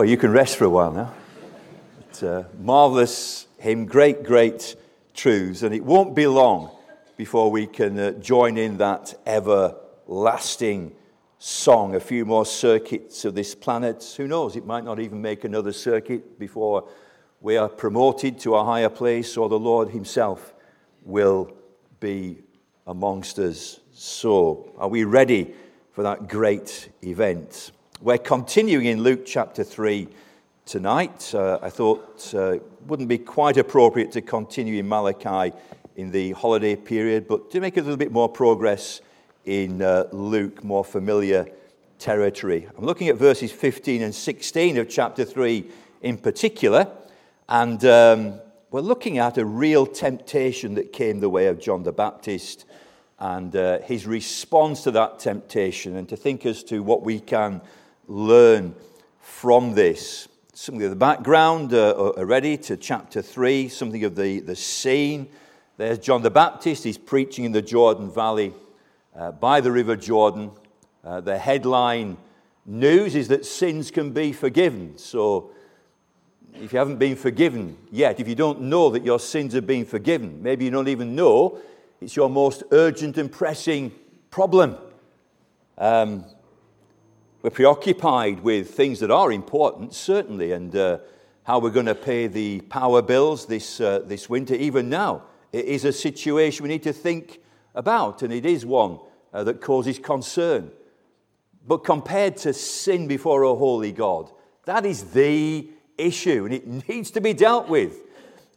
Well, you can rest for a while now. It's a marvelous hymn, great, great truths, and it won't be long before we can uh, join in that everlasting song. A few more circuits of this planet. Who knows? It might not even make another circuit before we are promoted to a higher place, or the Lord Himself will be amongst us. So, are we ready for that great event? We're continuing in Luke chapter 3 tonight. Uh, I thought uh, it wouldn't be quite appropriate to continue in Malachi in the holiday period, but to make a little bit more progress in uh, Luke, more familiar territory. I'm looking at verses 15 and 16 of chapter 3 in particular, and um, we're looking at a real temptation that came the way of John the Baptist and uh, his response to that temptation, and to think as to what we can learn from this. Something of the background uh, already to chapter 3, something of the, the scene. There's John the Baptist, he's preaching in the Jordan Valley uh, by the River Jordan. Uh, the headline news is that sins can be forgiven. So, if you haven't been forgiven yet, if you don't know that your sins have been forgiven, maybe you don't even know it's your most urgent and pressing problem. Um, we're preoccupied with things that are important, certainly, and uh, how we're going to pay the power bills this, uh, this winter. Even now, it is a situation we need to think about, and it is one uh, that causes concern. But compared to sin before a holy God, that is the issue, and it needs to be dealt with.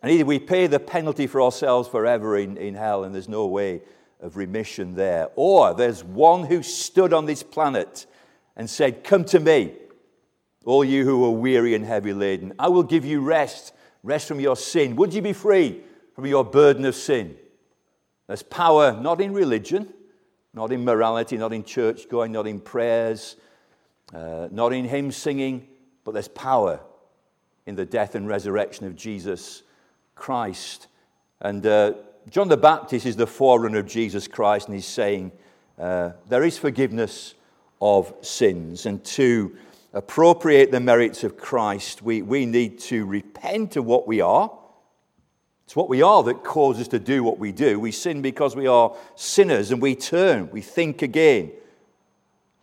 And either we pay the penalty for ourselves forever in, in hell, and there's no way of remission there, or there's one who stood on this planet and said, Come to me, all you who are weary and heavy laden. I will give you rest, rest from your sin. Would you be free from your burden of sin? There's power not in religion, not in morality, not in church going, not in prayers, uh, not in hymn singing, but there's power in the death and resurrection of Jesus Christ. And uh, John the Baptist is the forerunner of Jesus Christ, and he's saying, uh, There is forgiveness of sins. And to appropriate the merits of Christ, we, we need to repent of what we are. It's what we are that causes us to do what we do. We sin because we are sinners and we turn, we think again.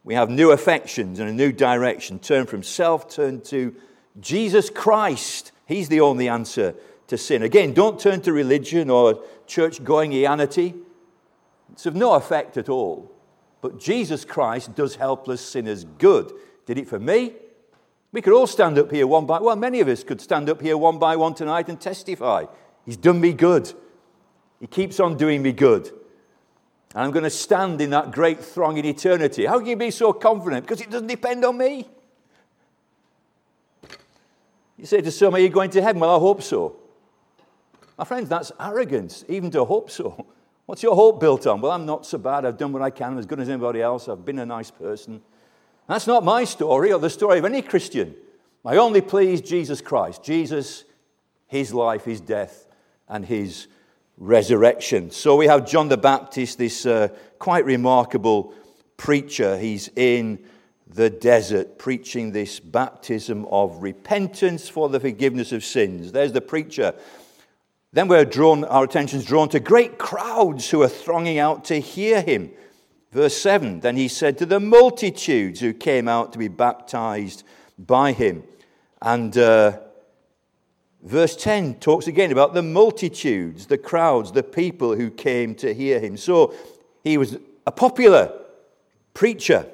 We have new affections and a new direction. Turn from self, turn to Jesus Christ. He's the only answer to sin. Again, don't turn to religion or church goingianity. It's of no effect at all. But Jesus Christ does helpless sinners good. Did it for me. We could all stand up here one by one. Well, many of us could stand up here one by one tonight and testify. He's done me good. He keeps on doing me good. And I'm going to stand in that great throng in eternity. How can you be so confident? Because it doesn't depend on me. You say to some, Are you going to heaven? Well, I hope so. My friends, that's arrogance, even to hope so. What's your hope built on? Well, I'm not so bad. I've done what I can. I'm as good as anybody else. I've been a nice person. That's not my story or the story of any Christian. My only plea is Jesus Christ. Jesus, his life, his death, and his resurrection. So we have John the Baptist, this uh, quite remarkable preacher. He's in the desert preaching this baptism of repentance for the forgiveness of sins. There's the preacher then we're drawn, our attention is drawn to great crowds who are thronging out to hear him. Verse 7 Then he said to the multitudes who came out to be baptized by him. And uh, verse 10 talks again about the multitudes, the crowds, the people who came to hear him. So he was a popular preacher.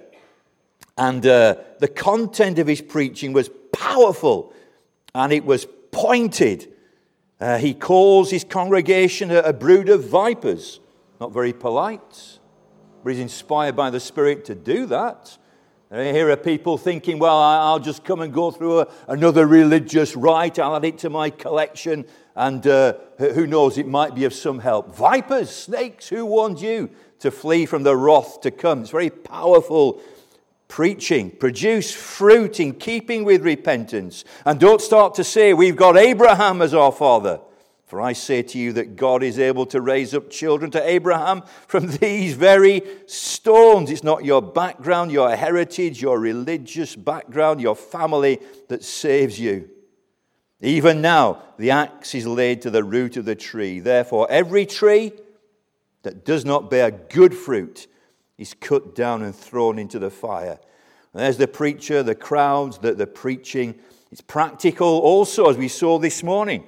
And uh, the content of his preaching was powerful and it was pointed uh, he calls his congregation a, a brood of vipers. Not very polite, but he's inspired by the Spirit to do that. And here are people thinking, well, I'll just come and go through a, another religious rite, I'll add it to my collection, and uh, who knows, it might be of some help. Vipers, snakes, who warned you to flee from the wrath to come? It's very powerful preaching. Produce fruit in keeping with repentance. And don't start to say, we've got Abraham as our father. For I say to you that God is able to raise up children to Abraham from these very stones. It's not your background, your heritage, your religious background, your family that saves you. Even now, the axe is laid to the root of the tree. Therefore, every tree that does not bear good fruit is cut down and thrown into the fire. And there's the preacher, the crowds, the, the preaching. It's practical also, as we saw this morning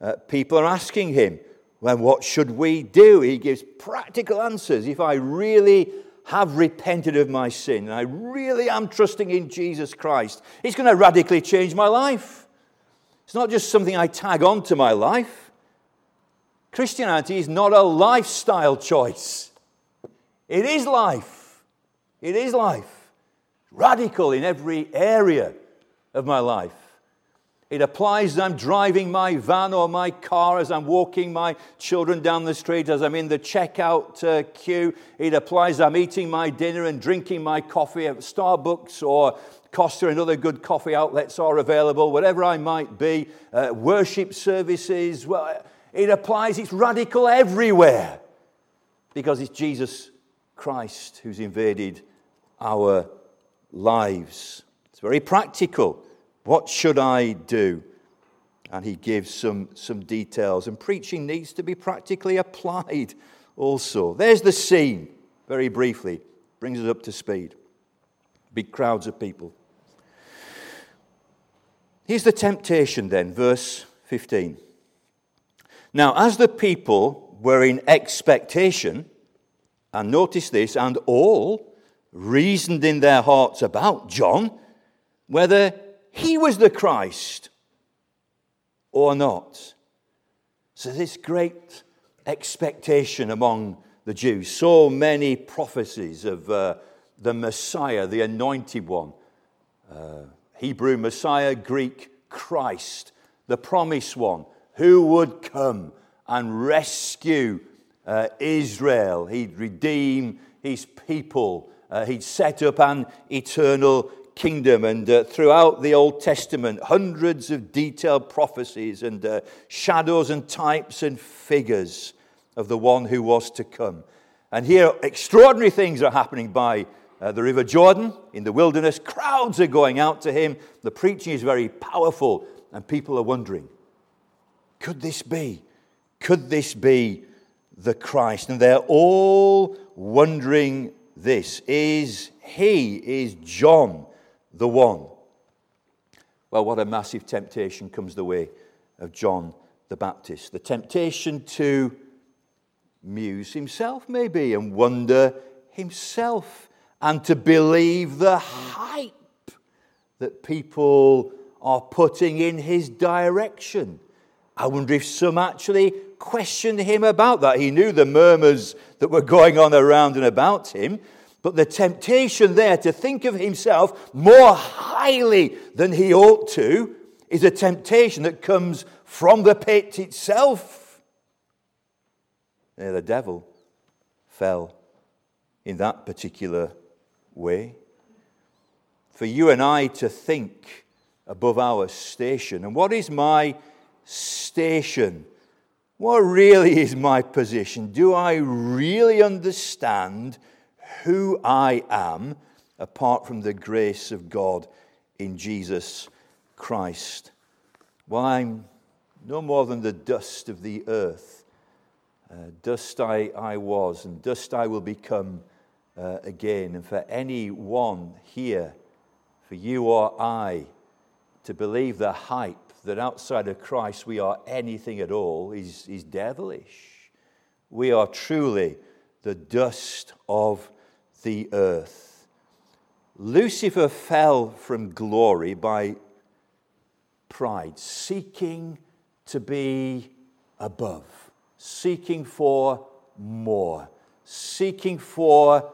uh, people are asking him, well, what should we do? He gives practical answers. If I really have repented of my sin and I really am trusting in Jesus Christ, it's going to radically change my life. It's not just something I tag on to my life. Christianity is not a lifestyle choice, it is life. It is life. Radical in every area of my life. It applies as I'm driving my van or my car, as I'm walking my children down the street, as I'm in the checkout uh, queue. It applies as I'm eating my dinner and drinking my coffee at Starbucks or Costa and other good coffee outlets are available, whatever I might be. Uh, worship services, well, it applies, it's radical everywhere because it's Jesus Christ who's invaded our lives. It's very practical. What should I do? And he gives some, some details. And preaching needs to be practically applied also. There's the scene, very briefly, brings us up to speed. Big crowds of people. Here's the temptation then, verse 15. Now, as the people were in expectation, and notice this, and all reasoned in their hearts about John, whether he was the Christ or not. So, this great expectation among the Jews, so many prophecies of uh, the Messiah, the anointed one, uh, Hebrew Messiah, Greek Christ, the promised one, who would come and rescue uh, Israel. He'd redeem his people. Uh, he'd set up an eternal kingdom. And uh, throughout the Old Testament, hundreds of detailed prophecies and uh, shadows and types and figures of the one who was to come. And here, extraordinary things are happening by uh, the River Jordan in the wilderness. Crowds are going out to him. The preaching is very powerful, and people are wondering could this be? Could this be the Christ? And they're all wondering this Is he, is John the one. Well, what a massive temptation comes the way of John the Baptist. The temptation to muse himself, maybe, and wonder himself, and to believe the hype that people are putting in his direction. I wonder if some actually questioned him about that. He knew the murmurs that were going on around and about him, but the temptation there to think of himself more highly than he ought to is a temptation that comes from the pit itself. There, the devil fell in that particular way. For you and I to think above our station. And what is my station? What really is my position? Do I really understand who I am apart from the grace of God in Jesus Christ. Well, I'm no more than the dust of the earth. Uh, dust I, I was, and dust I will become uh, again. And for anyone here, for you or I, to believe the hype that outside of Christ we are anything at all is, is devilish. We are truly the dust of the earth. Lucifer fell from glory by pride, seeking to be above, seeking for more, seeking for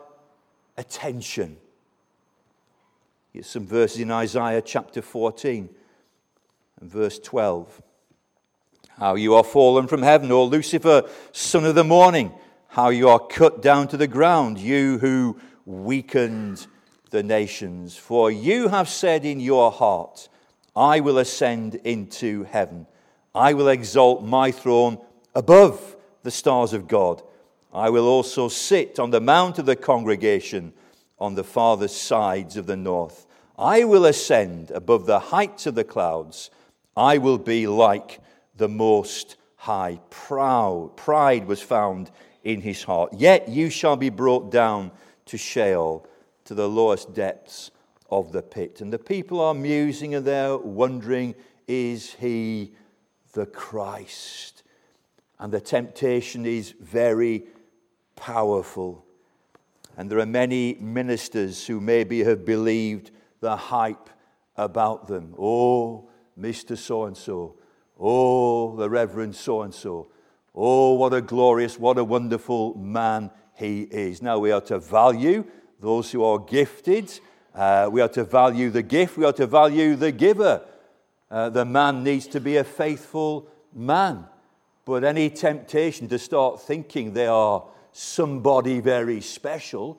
attention. Here's some verses in Isaiah chapter 14 verse 12. How you are fallen from heaven, O Lucifer, son of the morning how you are cut down to the ground, you who weakened the nations. For you have said in your heart, I will ascend into heaven. I will exalt my throne above the stars of God. I will also sit on the mount of the congregation on the farthest sides of the north. I will ascend above the heights of the clouds. I will be like the Most High. Proud, pride was found in his heart. Yet you shall be brought down to Sheol, to the lowest depths of the pit. And the people are musing and they're wondering, is he the Christ? And the temptation is very powerful. And there are many ministers who maybe have believed the hype about them. Oh, Mr. So and so. Oh, the Reverend so and so. Oh, what a glorious, what a wonderful man he is. Now, we are to value those who are gifted. Uh, we are to value the gift. We are to value the giver. Uh, the man needs to be a faithful man. But any temptation to start thinking they are somebody very special.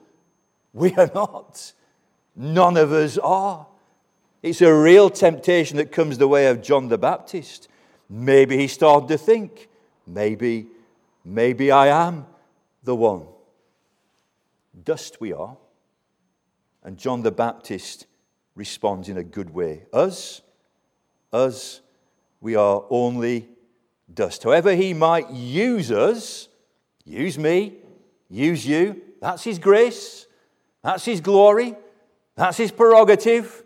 We are not. None of us are. It's a real temptation that comes the way of John the Baptist. Maybe he started to think, maybe, maybe I am the one. Dust we are. And John the Baptist responds in a good way. Us, us, we are only dust. However, he might use us, use me, use you. That's His grace. That's His glory. That's His prerogative.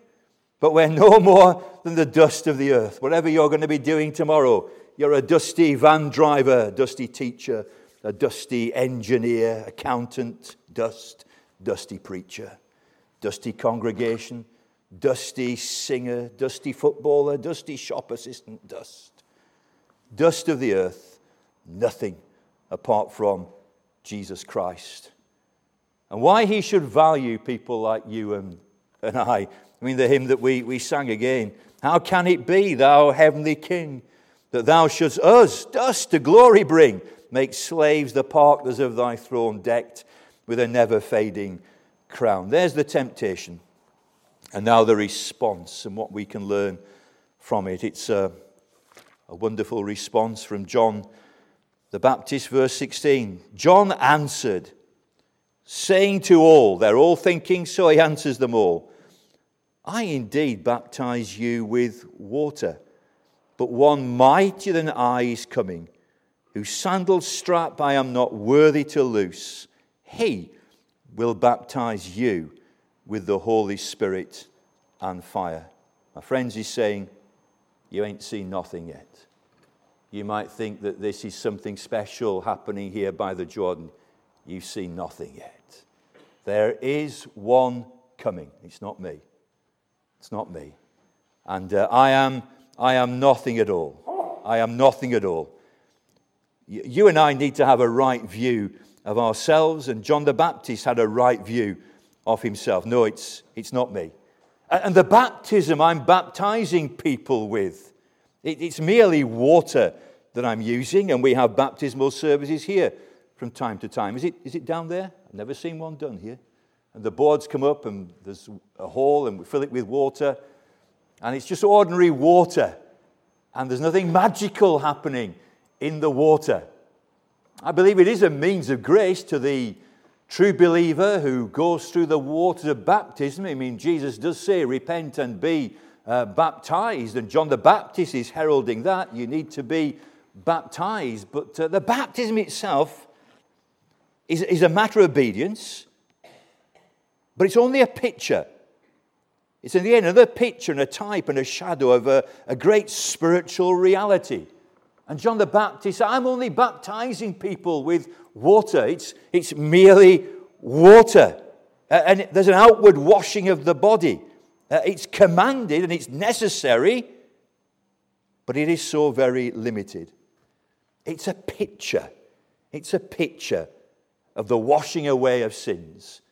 But we're no more than the dust of the earth. Whatever you're going to be doing tomorrow, you're a dusty van driver, dusty teacher, a dusty engineer, accountant, dust, dusty preacher, dusty congregation, dusty singer, dusty footballer, dusty shop assistant, dust. Dust of the earth, nothing apart from Jesus Christ. And why he should value people like you and, and I. I mean, the hymn that we, we sang again. How can it be, thou heavenly King, that thou shouldst us dust to glory bring, make slaves the partners of thy throne, decked with a never fading crown? There's the temptation. And now the response and what we can learn from it. It's a, a wonderful response from John the Baptist, verse 16. John answered, saying to all, they're all thinking, so he answers them all, I indeed baptize you with water, but one mightier than I is coming, whose sandals strap I am not worthy to loose. He will baptize you with the Holy Spirit and fire. My friends, he's saying, You ain't seen nothing yet you might think that this is something special happening here by the Jordan. You've seen nothing yet. There is one coming. It's not me. It's not me. And uh, I, am, I am nothing at all. I am nothing at all. You and I need to have a right view of ourselves, and John the Baptist had a right view of himself. No, it's, it's not me. And the baptism I'm baptizing people with it's merely water that I'm using, and we have baptismal services here from time to time. Is it, is it down there? I've never seen one done here. And the boards come up, and there's a hole, and we fill it with water, and it's just ordinary water, and there's nothing magical happening in the water. I believe it is a means of grace to the true believer who goes through the waters of baptism. I mean, Jesus does say, Repent and be uh, baptized, and John the Baptist is heralding that. You need to be baptized. But uh, the baptism itself is, is a matter of obedience, but it's only a picture. It's in the end another picture and a type and a shadow of a, a great spiritual reality. And John the Baptist, I'm only baptizing people with water. It's, it's merely water. Uh, and there's an outward washing of the body. Uh, it's commanded and it's necessary, but it is so very limited. It's a picture. It's a picture of the washing away of sins.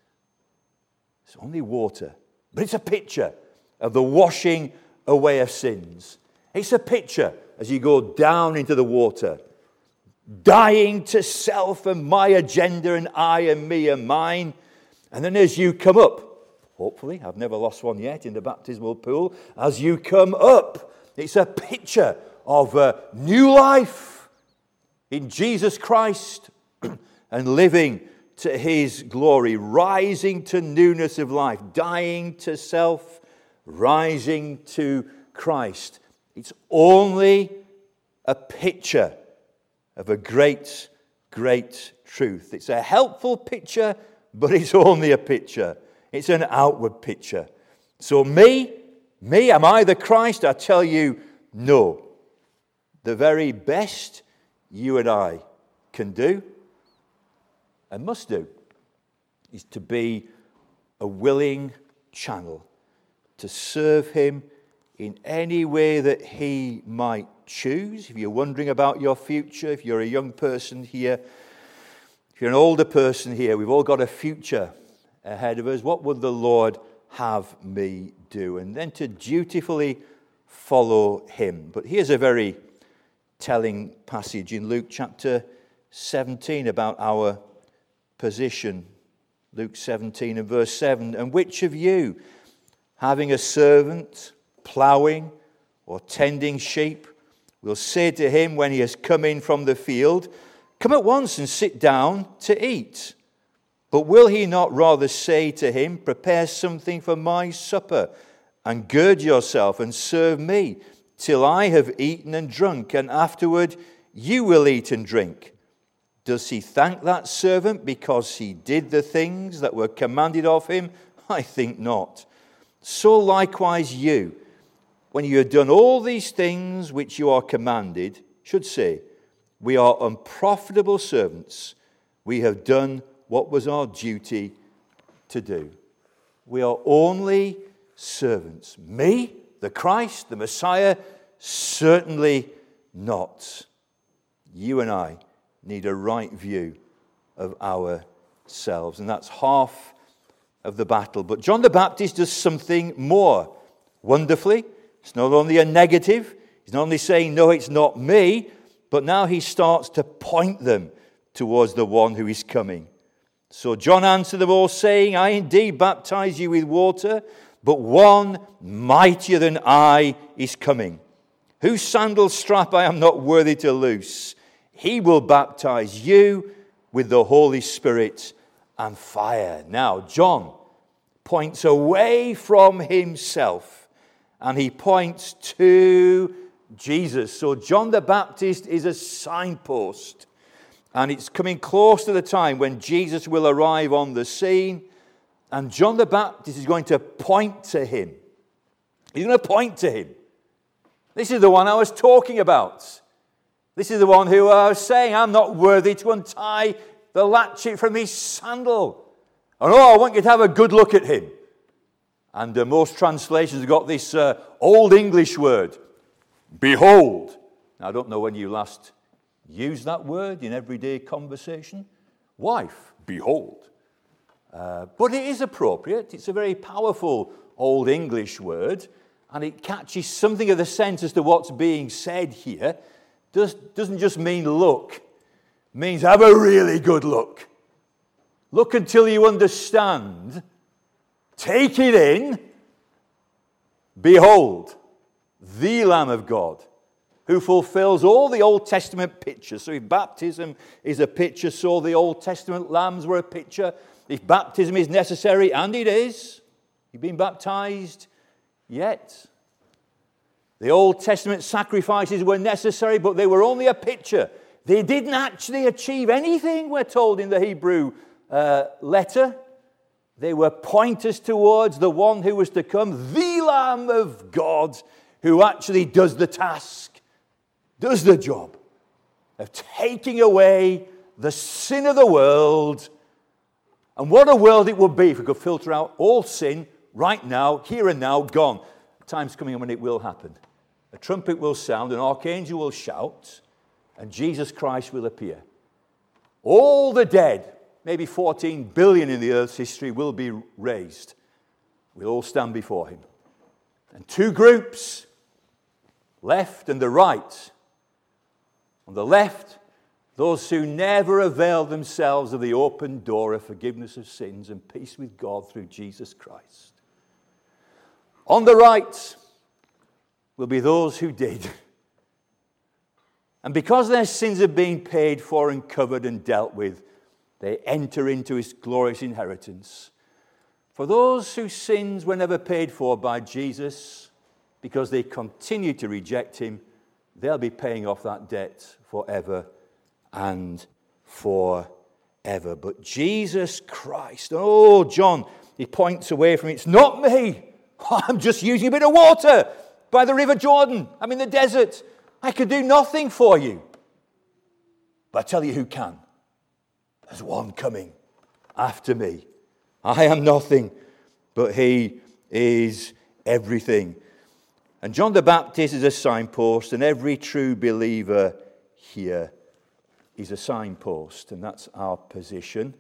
It's only water, but it's a picture of the washing away of sins. It's a picture as you go down into the water, dying to self and my agenda and I and me and mine. And then as you come up, hopefully. I've never lost one yet in the baptismal pool. As you come up, it's a picture of uh, new life in Jesus Christ and living to his glory, rising to newness of life, dying to self, rising to Christ. It's only a picture of a great, great truth. It's a helpful picture, but it's only a picture. It's an outward picture. So, me, me, am I the Christ? I tell you, no. The very best you and I can do and must do is to be a willing channel to serve Him in any way that He might choose. If you're wondering about your future, if you're a young person here, if you're an older person here, we've all got a future ahead of us. What would the Lord have me do? And then to dutifully follow Him. But here's a very telling passage in Luke chapter 17 about our position. Luke 17 and verse 7. And which of you, having a servant ploughing or tending sheep, will say to him when he has come in from the field, Come at once and sit down to eat? But will he not rather say to him, Prepare something for my supper, and gird yourself and serve me, till I have eaten and drunk, and afterward you will eat and drink? Does he thank that servant because he did the things that were commanded of him? I think not. So likewise, you, when you have done all these things which you are commanded, should say, We are unprofitable servants. We have done what was our duty to do. We are only servants. Me, the Christ, the Messiah, certainly not. You and I need a right view of ourselves. And that's half of the battle. But John the Baptist does something more wonderfully. It's not only a negative, he's not only saying, No, it's not me, but now he starts to point them towards the one who is coming. So John answered them all, saying, I indeed baptize you with water, but one mightier than I is coming, whose sandal strap I am not worthy to loose. He will baptize you with the Holy Spirit and fire. Now, John points away from himself and he points to Jesus. So, John the Baptist is a signpost. And it's coming close to the time when Jesus will arrive on the scene. And John the Baptist is going to point to him. He's going to point to him. This is the one I was talking about. This is the one who I was saying, I'm not worthy to untie the latchet from his sandal. And oh, I want you to have a good look at him. And uh, most translations have got this uh, old English word, behold. Now, I don't know when you last used that word in everyday conversation. Wife, behold. Uh, but it is appropriate. It's a very powerful old English word, and it catches something of the sense as to what's being said here does, doesn't just mean look, means have a really good look. Look until you understand. Take it in. Behold, the Lamb of God who fulfills all the Old Testament pictures. So, if baptism is a picture, so the Old Testament lambs were a picture. If baptism is necessary, and it is, you've been baptized yet. The Old Testament sacrifices were necessary, but they were only a picture. They didn't actually achieve anything, we're told in the Hebrew uh, letter. They were pointers towards the one who was to come, the Lamb of God, who actually does the task, does the job of taking away the sin of the world. And what a world it would be if we could filter out all sin right now, here and now, gone. Time's coming when it will happen. A trumpet will sound, an archangel will shout, and Jesus Christ will appear. All the dead, maybe 14 billion in the earth's history, will be raised. We'll all stand before him. And two groups, left and the right. On the left, those who never avail themselves of the open door of forgiveness of sins and peace with God through Jesus Christ. On the right, will be those who did. And because their sins have been paid for and covered and dealt with, they enter into his glorious inheritance. For those whose sins were never paid for by Jesus, because they continue to reject him, they'll be paying off that debt forever and forever. But Jesus Christ, oh, John, he points away from it. It's not me. I'm just using a bit of water by the River Jordan. I'm in the desert. I could do nothing for you. But I tell you who can. There's one coming after me. I am nothing, but he is everything. And John the Baptist is a signpost, and every true believer here is a signpost, and that's our position.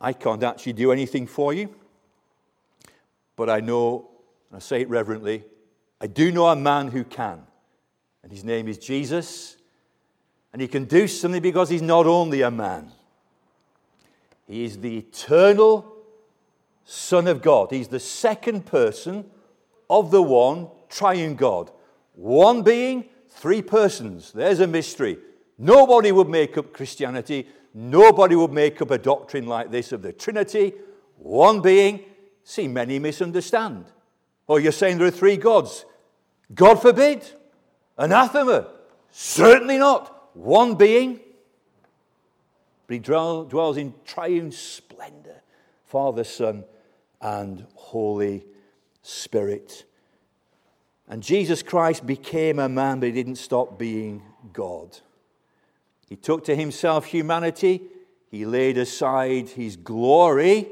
I can't actually do anything for you, but I know, and I say it reverently, I do know a man who can, and his name is Jesus. And he can do something because he's not only a man, he is the eternal Son of God. He's the second person of the one triune God. One being, three persons. There's a mystery. Nobody would make up Christianity. Nobody would make up a doctrine like this of the Trinity. One being. See, many misunderstand. Oh, you're saying there are three gods. God forbid. Anathema. Certainly not. One being. But he dwells in triune splendor Father, Son, and Holy Spirit. And Jesus Christ became a man, but he didn't stop being God. He took to himself humanity, he laid aside his glory,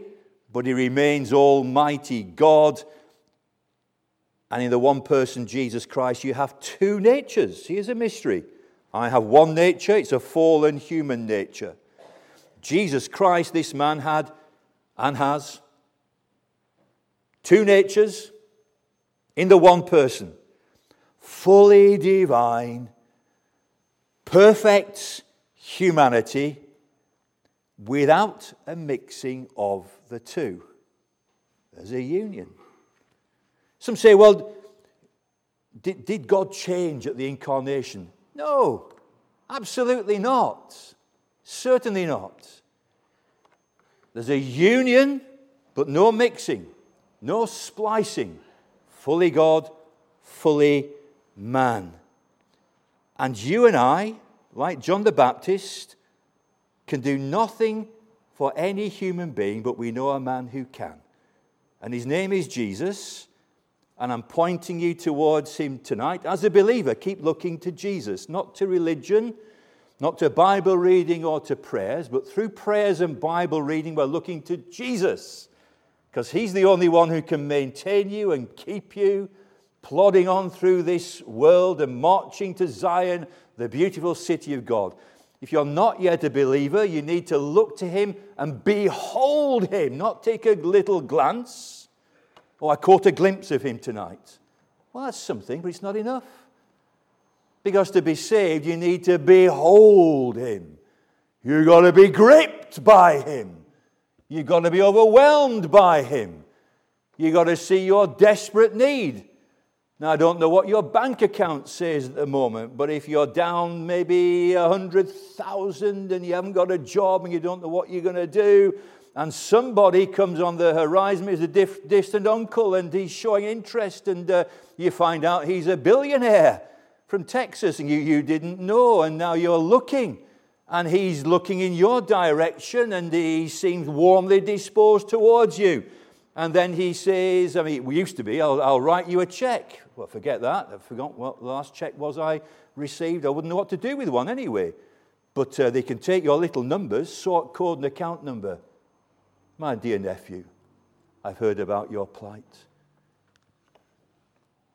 but he remains Almighty God. And in the one person, Jesus Christ, you have two natures. Here's a mystery. I have one nature, it's a fallen human nature. Jesus Christ, this man had and has two natures in the one person, fully divine, perfect humanity without a mixing of the two. There's a union. Some say, well, did, did God change at the incarnation? No, absolutely not. Certainly not. There's a union, but no mixing, no splicing. Fully God, fully man. And you and I, like John the Baptist, can do nothing for any human being, but we know a man who can. And his name is Jesus. And I'm pointing you towards him tonight. As a believer, keep looking to Jesus, not to religion, not to Bible reading or to prayers, but through prayers and Bible reading, we're looking to Jesus because he's the only one who can maintain you and keep you plodding on through this world and marching to Zion, the beautiful city of God. If you're not yet a believer, you need to look to him and behold him, not take a little glance. Oh, I caught a glimpse of him tonight. Well, that's something, but it's not enough. Because to be saved, you need to behold him. You've got to be gripped by him. You've got to be overwhelmed by him. You've got to see your desperate need. Now, I don't know what your bank account says at the moment, but if you're down maybe a hundred thousand and you haven't got a job and you don't know what you're going to do, and somebody comes on the horizon, is a dif- distant uncle, and he's showing interest, and uh, you find out he's a billionaire from Texas, and you, you didn't know, and now you're looking, and he's looking in your direction, and he seems warmly disposed towards you. And then he says, I mean, we used to be, I'll, I'll write you a check. Well, forget that. I forgot what the last check was I received. I wouldn't know what to do with one anyway. But uh, they can take your little numbers, sort code and account number. My dear nephew, I've heard about your plight.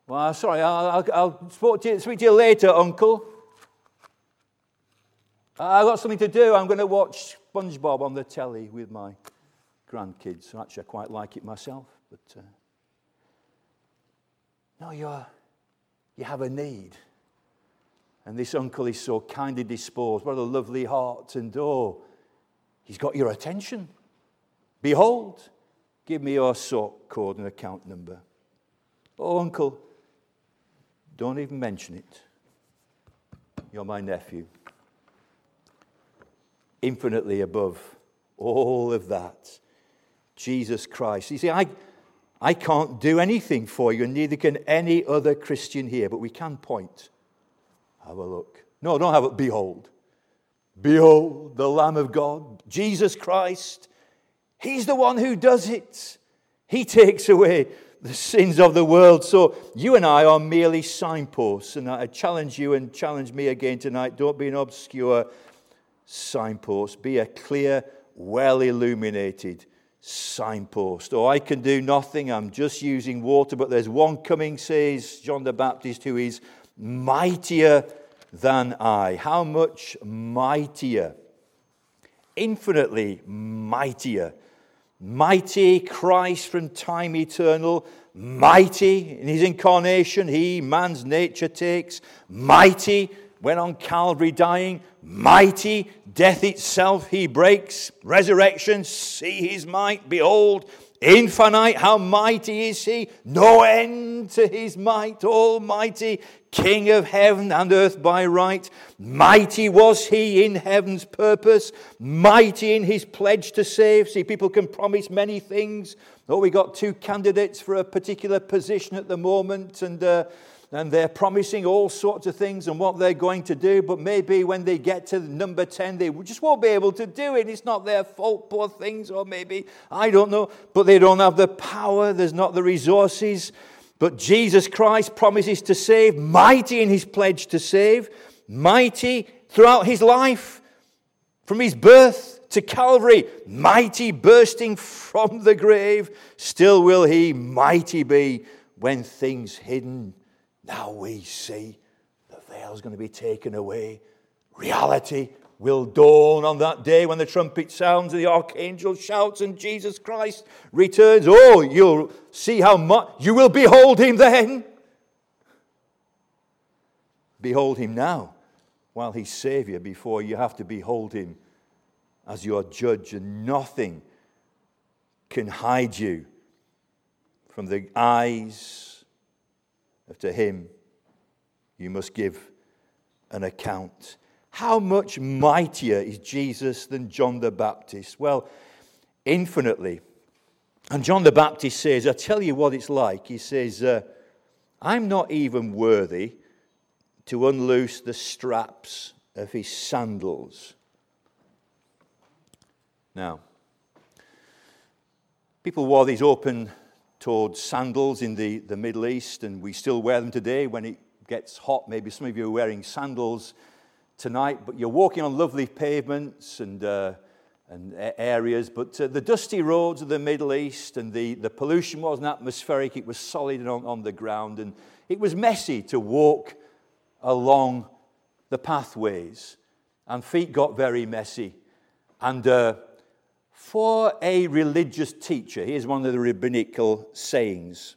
Well, sorry, I'll, I'll, I'll speak, to you, speak to you later, Uncle. I've got something to do. I'm going to watch SpongeBob on the telly with my grandkids. Actually, I quite like it myself. But uh, no, you're, you have a need. And this uncle is so kindly disposed. What a lovely heart. And oh, he's got your attention. Behold, give me your sort code and account number. Oh, uncle, don't even mention it. You're my nephew. Infinitely above all of that, Jesus Christ. You see, I, I can't do anything for you, and neither can any other Christian here, but we can point. Have a look. No, don't have it. Behold. Behold the Lamb of God, Jesus Christ. He's the one who does it. He takes away the sins of the world. So you and I are merely signposts. And I challenge you and challenge me again tonight don't be an obscure signpost, be a clear, well illuminated signpost. Oh, I can do nothing. I'm just using water. But there's one coming, says John the Baptist, who is mightier than I. How much mightier? Infinitely mightier. Mighty Christ from time eternal, mighty in his incarnation, he, man's nature, takes. Mighty when on Calvary dying, mighty death itself he breaks. Resurrection, see his might, behold, infinite, how mighty is he? No end to his might, almighty. King of heaven and earth by right. Mighty was he in heaven's purpose, mighty in his pledge to save. See, people can promise many things. Oh, we got two candidates for a particular position at the moment, and uh, and they're promising all sorts of things and what they're going to do, but maybe when they get to number 10, they just won't be able to do it. It's not their fault, poor things, or maybe, I don't know, but they don't have the power, there's not the resources. But Jesus Christ promises to save, mighty in his pledge to save, mighty throughout his life, from his birth to Calvary, mighty bursting from the grave. Still will he mighty be when things hidden now we see the veil's going to be taken away. Reality will dawn on that day when the trumpet sounds and the archangel shouts and Jesus Christ returns. Oh, you'll see how much you will behold him then. Behold him now while he's Savior before you have to behold him as your judge, and nothing can hide you from the eyes to him you must give an account. How much mightier is Jesus than John the Baptist? Well, infinitely. And John the Baptist says, I tell you what it's like. He says, uh, I'm not even worthy to unloose the straps of his sandals. Now, people wore these open toed sandals in the, the Middle East, and we still wear them today when it gets hot. Maybe some of you are wearing sandals tonight, but you're walking on lovely pavements and, uh, and areas. But uh, the dusty roads of the Middle East and the, the pollution wasn't atmospheric, it was solid on, on the ground. And it was messy to walk along the pathways. And feet got very messy. And uh, for a religious teacher, here's one of the rabbinical sayings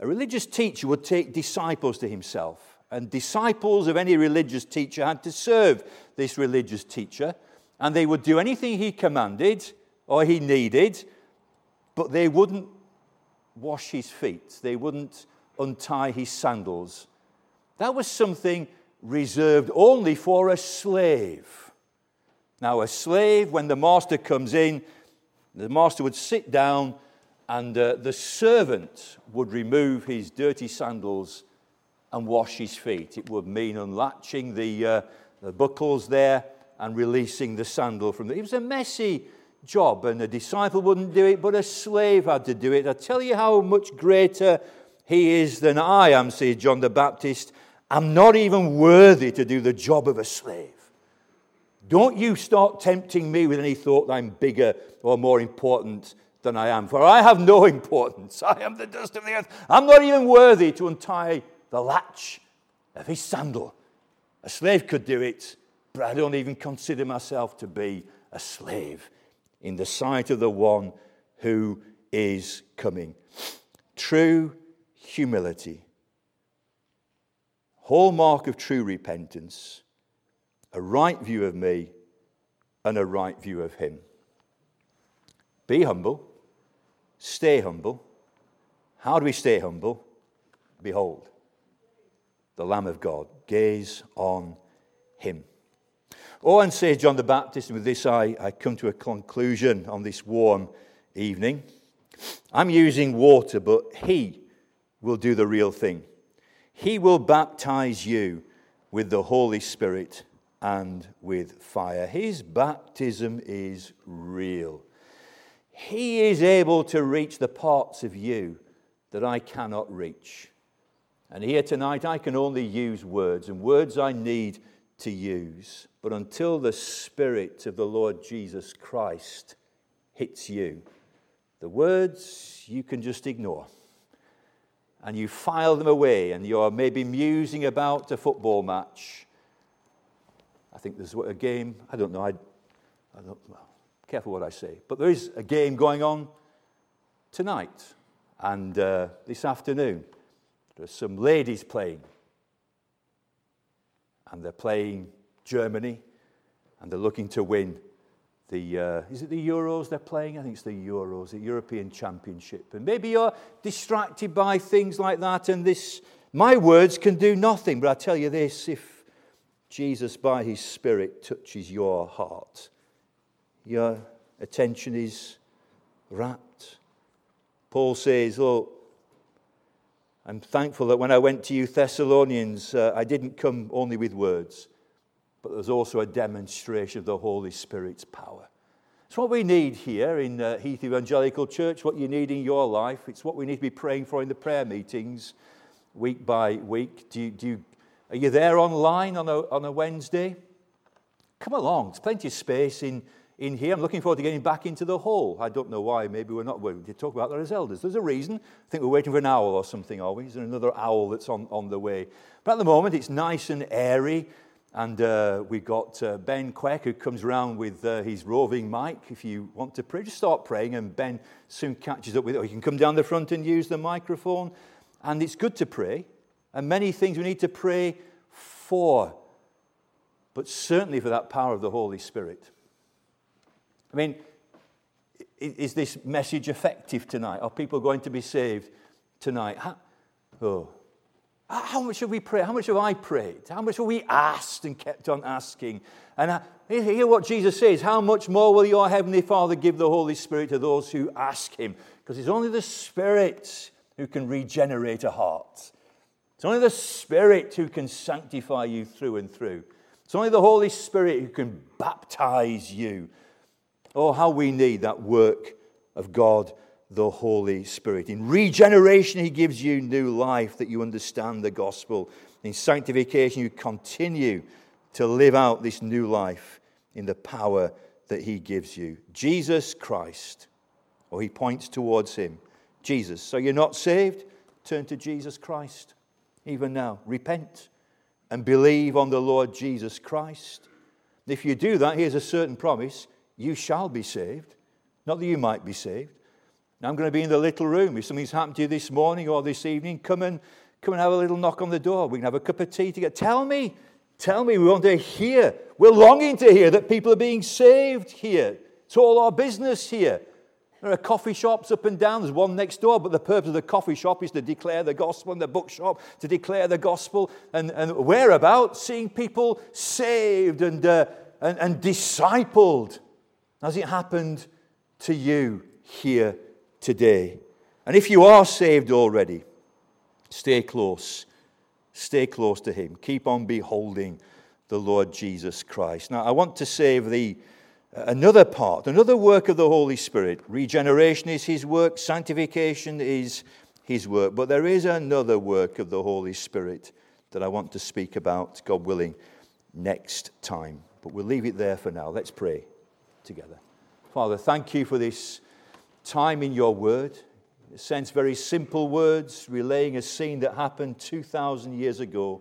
a religious teacher would take disciples to himself, and disciples of any religious teacher had to serve this religious teacher, and they would do anything he commanded or he needed, but they wouldn't wash his feet, they wouldn't untie his sandals. That was something reserved only for a slave. Now, a slave, when the master comes in, the master would sit down and uh, the servant would remove his dirty sandals and wash his feet. It would mean unlatching the, uh, the buckles there and releasing the sandal from the. It was a messy job, and a disciple wouldn't do it, but a slave had to do it. I tell you how much greater he is than I am, says John the Baptist. I'm not even worthy to do the job of a slave. Don't you start tempting me with any thought that I'm bigger or more important than I am, for I have no importance. I am the dust of the earth. I'm not even worthy to untie the latch of his sandal. A slave could do it, but I don't even consider myself to be a slave in the sight of the one who is coming. True humility, hallmark of true repentance, a right view of me and a right view of him. Be humble. Stay humble. How do we stay humble? Behold, the Lamb of God. Gaze on him. Oh, and says John the Baptist, and with this I, I come to a conclusion on this warm evening. I'm using water, but he will do the real thing. He will baptize you with the Holy Spirit and with fire. His baptism is real. He is able to reach the parts of you that I cannot reach. And here tonight, I can only use words, and words I need to use. But until the Spirit of the Lord Jesus Christ hits you, the words you can just ignore. And you file them away, and you're maybe musing about a football match. I think there's a game, I don't know, I, I don't, well, careful what I say, but there is a game going on tonight and uh, this afternoon. There's some ladies playing, and they're playing Germany, and they're looking to win the, uh, is it the Euros they're playing? I think it's the Euros, the European Championship. And maybe you're distracted by things like that, and this, my words can do nothing. But I tell you this if Jesus, by his Spirit, touches your heart, your attention is rapt. Paul says, Oh, I'm thankful that when I went to you Thessalonians, uh, I didn't come only with words but there's also a demonstration of the Holy Spirit's power. It's what we need here in uh, Heath Evangelical Church, what you need in your life. It's what we need to be praying for in the prayer meetings week by week. Do you, do you, are you there online on a, on a Wednesday? Come along, there's plenty of space in, in here. I'm looking forward to getting back into the hall. I don't know why. Maybe we're not. We talk about that as elders. There's a reason. I think we're waiting for an owl or something, are we? Is there another owl that's on, on the way? But at the moment, it's nice and airy. And uh, we've got uh, Ben Queck who comes around with uh, his roving mic. If you want to pray, just start praying, and Ben soon catches up with it. Or you can come down the front and use the microphone. And it's good to pray. And many things we need to pray for, but certainly for that power of the Holy Spirit. I mean, is this message effective tonight? Are people going to be saved tonight? Oh, how much have we prayed? How much have I prayed? How much have we asked and kept on asking? And uh, hear what Jesus says How much more will your Heavenly Father give the Holy Spirit to those who ask Him? Because it's only the Spirit who can regenerate a heart. It's only the Spirit who can sanctify you through and through. It's only the Holy Spirit who can baptize you. Oh, how we need that work of God the Holy Spirit. In regeneration, He gives you new life that you understand the gospel. In sanctification, you continue to live out this new life in the power that He gives you. Jesus Christ, or He points towards Him. Jesus. So you're not saved? Turn to Jesus Christ. Even now, repent and believe on the Lord Jesus Christ. If you do that, here's a certain promise you shall be saved. Not that you might be saved, now I'm going to be in the little room. If something's happened to you this morning or this evening, come and come and have a little knock on the door. We can have a cup of tea together. Tell me, tell me. We want to hear. We're longing to hear that people are being saved here. It's all our business here. There are coffee shops up and down. There's one next door, but the purpose of the coffee shop is to declare the gospel, and the bookshop to declare the gospel. And, and whereabouts? Seeing people saved and, uh, and, and discipled. Has it happened to you here today. And if you are saved already, stay close. Stay close to Him. Keep on beholding the Lord Jesus Christ. Now, I want to save the another part, another work of the Holy Spirit. Regeneration is His work, sanctification is His work. But there is another work of the Holy Spirit that I want to speak about, God willing, next time. But we'll leave it there for now. Let's pray together. Father, thank you for this time in your word. In a sense, very simple words relaying a scene that happened 2,000 years ago,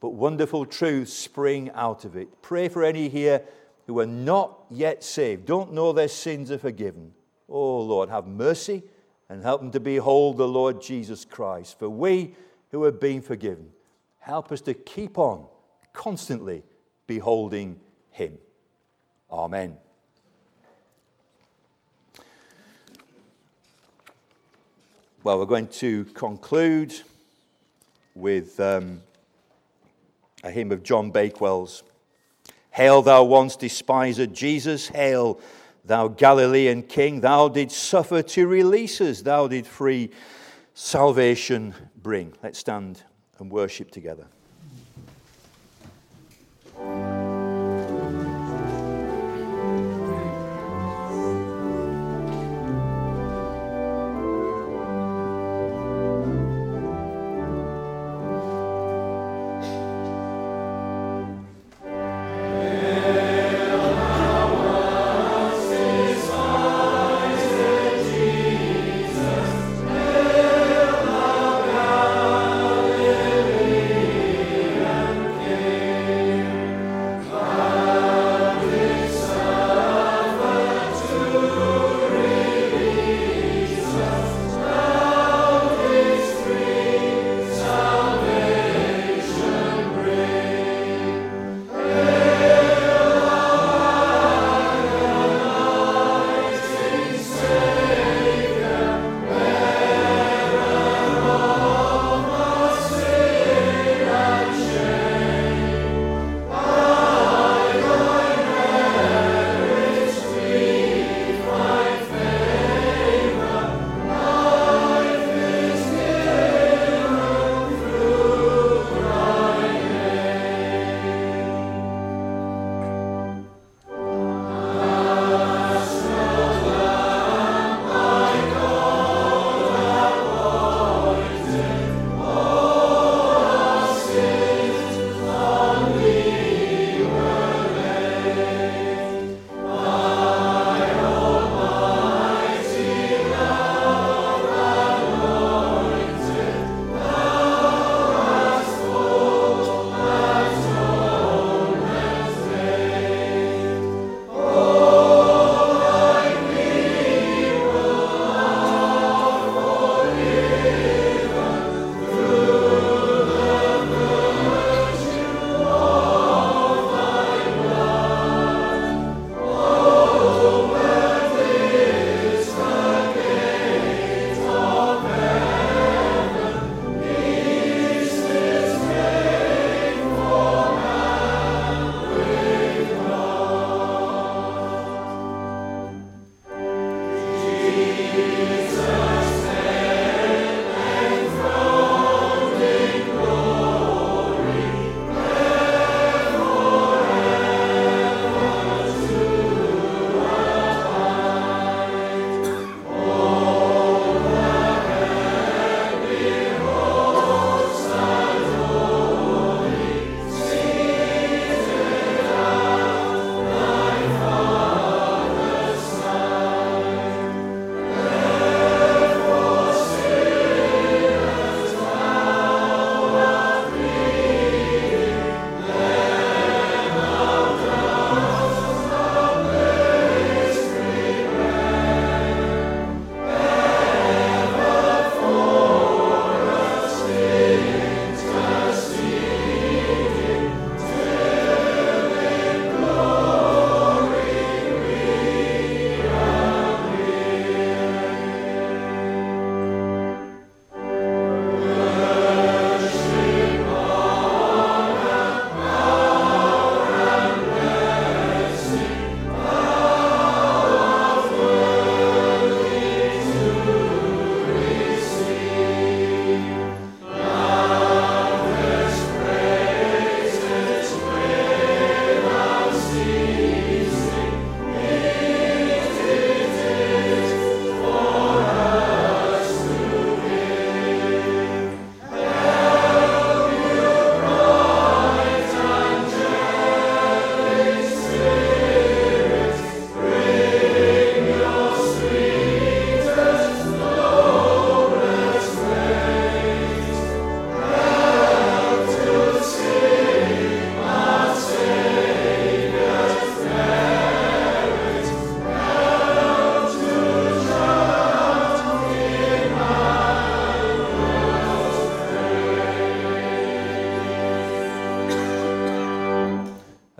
but wonderful truths spring out of it. Pray for any here who are not yet saved, don't know their sins are forgiven. Oh, Lord, have mercy and help them to behold the Lord Jesus Christ. For we who have been forgiven, help us to keep on constantly beholding Him. Amen. Well, we're going to conclude with um, a hymn of John Bakewell's Hail, thou once despised Jesus, hail, thou Galilean king. Thou didst suffer to release us, thou did free salvation bring. Let's stand and worship together.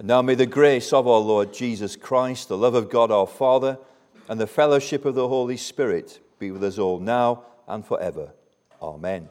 Now may the grace of our Lord Jesus Christ, the love of God our Father, and the fellowship of the Holy Spirit be with us all now and forever. Amen.